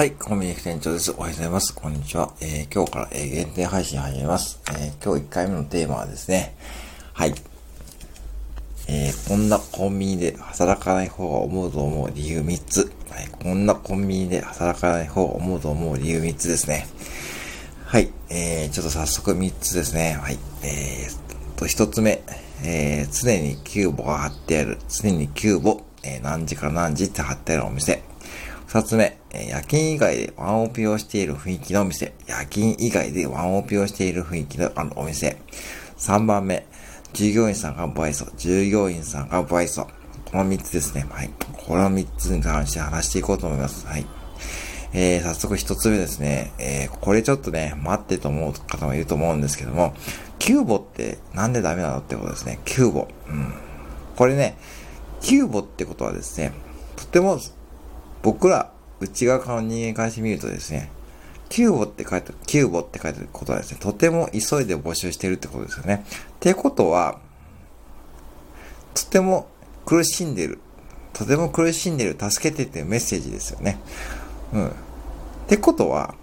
はい、コンビニ店長です。おはようございます。こんにちは。えー、今日から、えー、限定配信始めます。えー、今日1回目のテーマはですね、はい。えー、こんなコンビニで働かない方が思うと思う理由3つ。はい、こんなコンビニで働かない方が思うと思う理由3つですね。はい、えー、ちょっと早速3つですね。はい、えー、と、1つ目、えー、常にキューボが貼ってある。常にキューボ、えー、何時から何時って貼ってあるお店。二つ目、夜勤以外でワンオペをしている雰囲気のお店。夜勤以外でワンオペをしている雰囲気のあのお店。三番目、従業員さんが不愛想。従業員さんが不愛想。この三つですね。はい。この三つに関して話していこうと思います。はい。えー、早速一つ目ですね。えー、これちょっとね、待ってと思う方もいると思うんですけども、キューボってなんでダメなのってことですね。キューボ。うん。これね、キューボってことはですね、とても僕ら内側からの人間からしてみるとですね、キューボって書いて、キューボって書いてることはですね、とても急いで募集してるってことですよね。ってことは、とても苦しんでる。とても苦しんでる。助けてっていうメッセージですよね。うん。ってことは、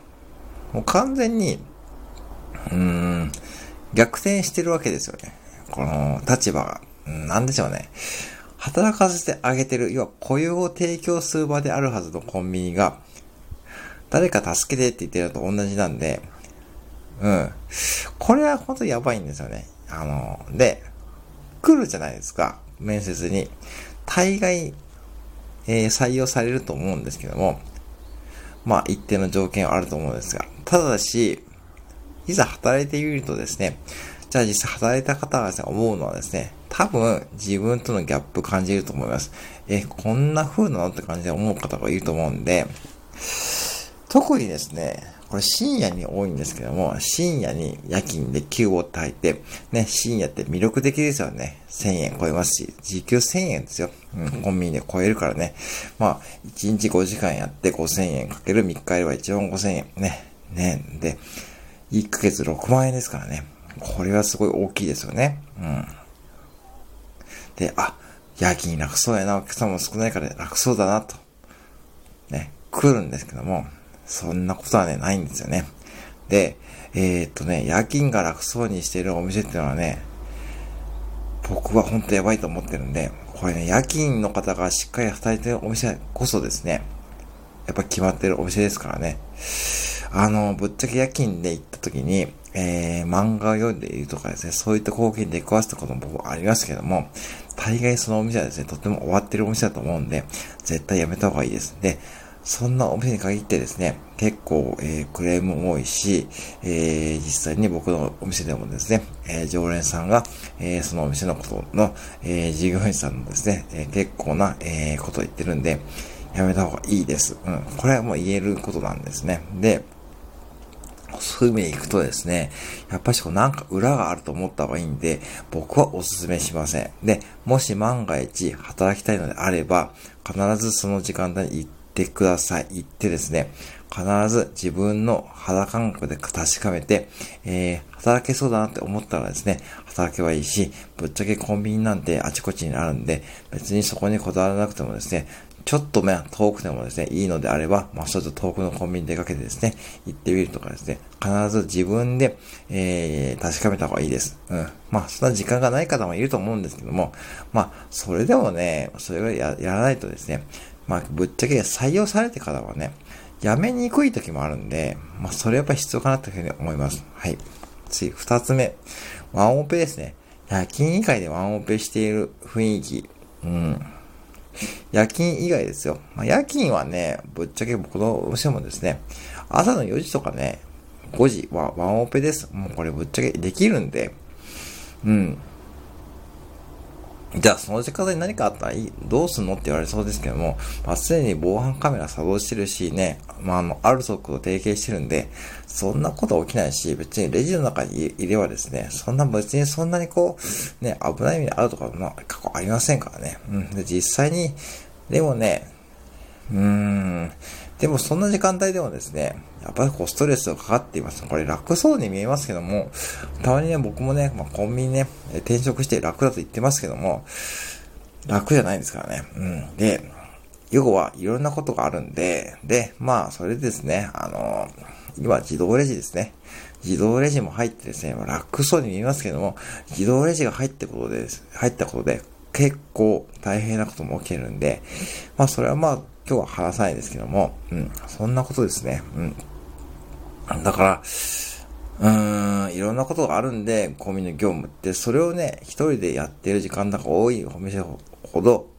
もう完全に、うーん、逆転してるわけですよね。この立場が。うん、なんでしょうね。働かせてあげてる、要は雇用を提供する場であるはずのコンビニが、誰か助けてって言ってるのと同じなんで、うん。これは本当にやばいんですよね。あの、で、来るじゃないですか。面接に。大概、えー、採用されると思うんですけども、まあ、一定の条件はあると思うんですが、ただし、いざ働いてみるとですね、じゃあ実際働いた方がですね、思うのはですね、多分自分とのギャップ感じると思います。え、こんな風なのって感じで思う方がいると思うんで、特にですね、これ深夜に多いんですけども、深夜に夜勤で9をって入って、ね、深夜って魅力的ですよね。1000円超えますし、時給1000円ですよ。うん、コンビニで超えるからね。まあ、1日5時間やって5000円かける3日やれば1万5000円。ね。ね。で、1ヶ月6万円ですからね。これはすごい大きいですよね。うん。で、あ、夜勤楽そうやな、お客さんも少ないから楽そうだな、と。ね、来るんですけども、そんなことはね、ないんですよね。で、えー、っとね、夜勤が楽そうにしてるお店っていうのはね、僕は本当やばいと思ってるんで、これね、夜勤の方がしっかり働いてるお店こそですね、やっぱ決まってるお店ですからね。あの、ぶっちゃけ夜勤で行った時に、えー、漫画を読んでいるとかですね、そういった貢献で壊すことも僕ありますけども、大概そのお店はですね、とっても終わってるお店だと思うんで、絶対やめた方がいいです。で、そんなお店に限ってですね、結構、えー、クレームも多いし、えー、実際に僕のお店でもですね、えー、常連さんが、えー、そのお店のことの、えー、従業員さんのですね、え、結構な、え、ことを言ってるんで、やめた方がいいです。うん。これはもう言えることなんですね。で、そういう意味で行くとですね、やっぱしこうなんか裏があると思った方がいいんで、僕はお勧めしません。で、もし万が一働きたいのであれば、必ずその時間帯に行ってください。行ってですね、必ず自分の肌感覚で確かめて、えー、働けそうだなって思ったらですね、働けばいいし、ぶっちゃけコンビニなんてあちこちにあるんで、別にそこにこだわらなくてもですね、ちょっとね、遠くでもですね、いいのであれば、まあ、ちょっと遠くのコンビニ出かけてですね、行ってみるとかですね、必ず自分で、えー、確かめた方がいいです。うん。まあ、そんな時間がない方もいると思うんですけども、まあ、それでもね、それぐらいややらないとですね、まあ、ぶっちゃけ採用されてからはね、辞めにくい時もあるんで、まあ、それやっぱ必要かなというふうに思います。はい。次、二つ目。ワンオペですね。夜勤以外でワンオペしている雰囲気。うん。夜勤以外ですよ。まあ、夜勤はね、ぶっちゃけ僕どうしてもですね、朝の4時とかね、5時はワンオペです。もうこれぶっちゃけできるんで、うん。じゃあ、その時間に何かあったらいい、どうすんのって言われそうですけども、まあ、すでに防犯カメラ作動してるしね、まあ、あの、ある速度提携してるんで、そんなこと起きないし、別にレジの中にいればですね、そんな別にそんなにこう、ね、危ない目にあるとか、まあ、過去ありませんからね。うん。で、実際に、でもね、うーん、でもそんな時間帯でもですね、やっぱりこうストレスがかかっています。これ楽そうに見えますけども、たまにね、僕もね、まあ、コンビニね、転職して楽だと言ってますけども、楽じゃないですからね。うん。で、要はいろんなことがあるんで、で、まあ、それですね、あの、今自動レジですね。自動レジも入ってですね、楽そうに見えますけども、自動レジが入ってことです、入ったことで、結構大変なことも起きるんで、まあそれはまあ今日は話さないですけども、うん、そんなことですね。うん。だから、うーん、いろんなことがあるんで、コンビニの業務って、それをね、一人でやってる時間が多いお店ほど、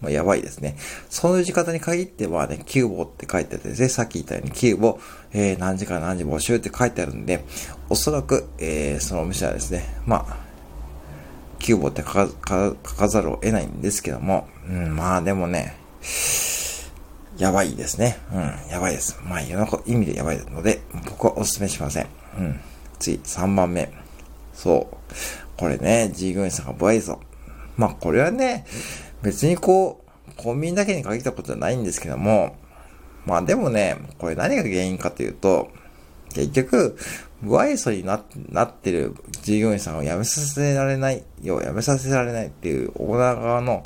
まあ、やばいですね。そういう時間に限ってはね、キューボって書いてあってですね、さっき言ったようにキューボ、えー、何時から何時募集って書いてあるんで、おそらく、えー、そのお店はですね、まあ、キューボって書か書かざるを得ないんですけども、うん、まあでもね、やばいですね。うん、やばいです。まあ、いろんな意味でやばいので、僕はお勧めしません。うん。次、3番目。そう。これね、従業員さんが不愛想。まあ、これはね、別にこう、コンビニだけに限ったことじゃないんですけども、まあでもね、これ何が原因かというと、結局、不愛想にななってる従業員さんを辞めさせられない、要は辞めさせられないっていうオーナー側の、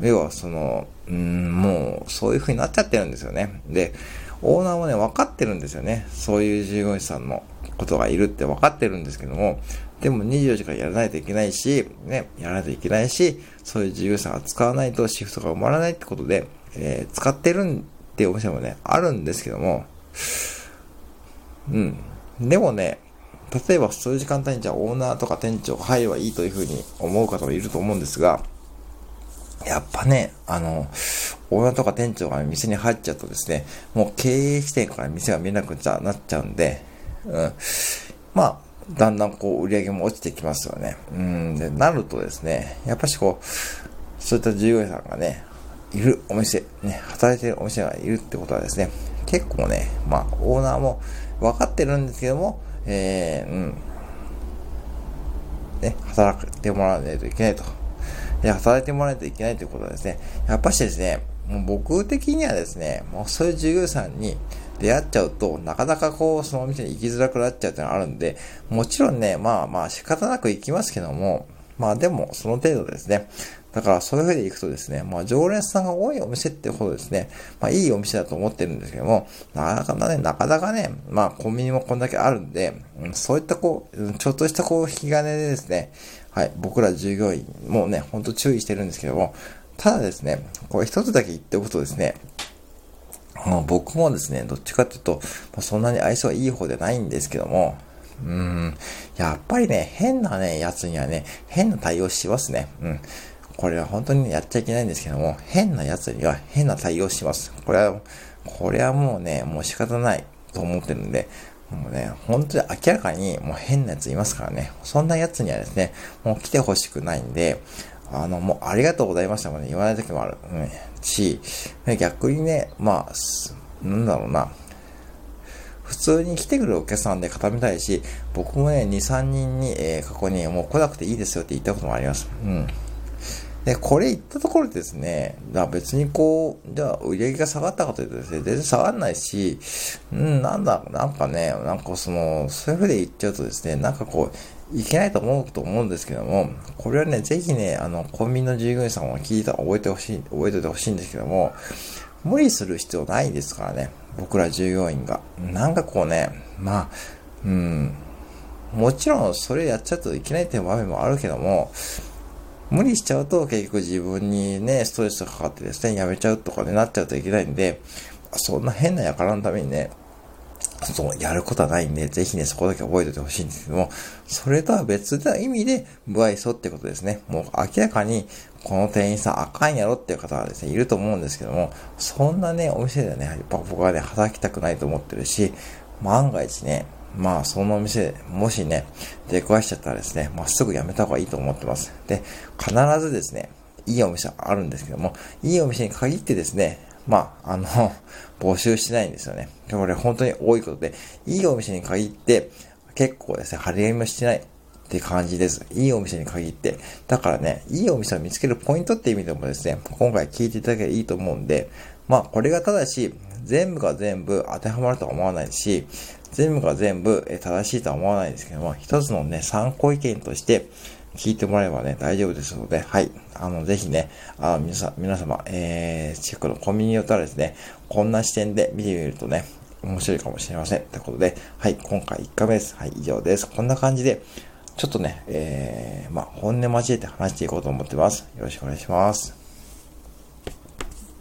要はその、うん、もうそういう風になっちゃってるんですよね。で、オーナーもね、分かってるんですよね。そういう従業員さんのことがいるって分かってるんですけども、でも24時間やらないといけないし、ね、やらないといけないし、そういう従業員さんが使わないとシフトが埋まらないってことで、えー、使ってるっていうお店もね、あるんですけども、うん。でもね、例えばそういう時間帯にじゃあオーナーとか店長が入ればいいというふうに思う方もいると思うんですが、やっぱね、あの、オーナーとか店長が店に入っちゃうとですね、もう経営視点から店が見なくちゃなっちゃうんで、うん。まあ、だんだんこう売り上げも落ちてきますよね。うん。で、なるとですね、やっぱしこう、そういった従業員さんがね、いるお店、ね、働いてるお店がいるってことはですね、結構ね、まあ、オーナーも分かってるんですけども、えー、うん。ね、働いてもらわないといけないと。で、働いてもらわないといけないということはですね、やっぱしですね、もう僕的にはですね、もうそういう従業員さんに出会っちゃうと、なかなかこう、そのお店に行きづらくなっちゃうっていうのがあるんで、もちろんね、まあまあ仕方なく行きますけども、まあでも、その程度ですね。だから、そういう風で行くとですね、まあ常連さんが多いお店ってほどですね、まあいいお店だと思ってるんですけども、なかなかね、なかなかね、まあコンビニもこんだけあるんで、うん、そういったこう、ちょっとしたこう、引き金でですね、はい、僕ら従業員もね、ほんと注意してるんですけども、ただですね、これ一つだけ言っておくとですね、僕もですね、どっちかっていうと、そんなに愛想はいい方でないんですけども、うん、やっぱりね、変なね、やつにはね、変な対応しますね。うん。これは本当にねやっちゃいけないんですけども、変なやつには変な対応します。これは、これはもうね、もう仕方ないと思ってるんで、もうね、本当に明らかにもう変なやついますからね。そんなやつにはですね、もう来てほしくないんで、あの、もうありがとうございましたもね、言わない時もある。うん、し、逆にね、まあ、なんだろうな。普通に来てくるお客さんで固めたいし、僕もね、2、3人に、えー、過去にもう来なくていいですよって言ったこともあります。うん。で、これ言ったところでですね、だ別にこう、じゃあ売り上げが下がったかというとですね、全然下がらないし、うん、なんだ、なんかね、なんかその、そういう風で言っちゃうとですね、なんかこう、いけないと思うと思うんですけども、これはね、ぜひね、あの、コンビニの従業員さんは聞いた、覚えてほしい、覚えておいてほしいんですけども、無理する必要ないですからね、僕ら従業員が。なんかこうね、まあ、うん、もちろんそれやっちゃうといけないっていう場面もあるけども、無理しちゃうと結局自分にね、ストレスがかかってですね、やめちゃうとかね、なっちゃうといけないんで、そんな変な輩のためにね、そう、やることはないんで、ぜひね、そこだけ覚えておいてほしいんですけども、それとは別な意味で、不愛想ってことですね。もう明らかに、この店員さんあかんやろっていう方はですね、いると思うんですけども、そんなね、お店ではね、やっぱ僕はね、働きたくないと思ってるし、万が一ね、まあ、そのお店、もしね、出くわしちゃったらですね、まあ、すぐ辞めた方がいいと思ってます。で、必ずですね、いいお店あるんですけども、いいお店に限ってですね、まあ、あの、募集してないんですよね。これ本当に多いことで、いいお店に限って、結構ですね、張り紙もしてないって感じです。いいお店に限って。だからね、いいお店を見つけるポイントって意味でもですね、今回聞いていただければいいと思うんで、まあ、これがただし、全部が全部当てはまるとは思わないし、全部が全部正しいとは思わないですけども、一つのね、参考意見として、聞いてもらえばね、大丈夫ですので、はい。あの、ぜひね、あ、皆さん、皆様、えー、チェックのコンビニによったらですね、こんな視点で見てみるとね、面白いかもしれません。ということで、はい、今回1回目です。はい、以上です。こんな感じで、ちょっとね、えー、まあ、本音交えて話していこうと思ってます。よろしくお願いします。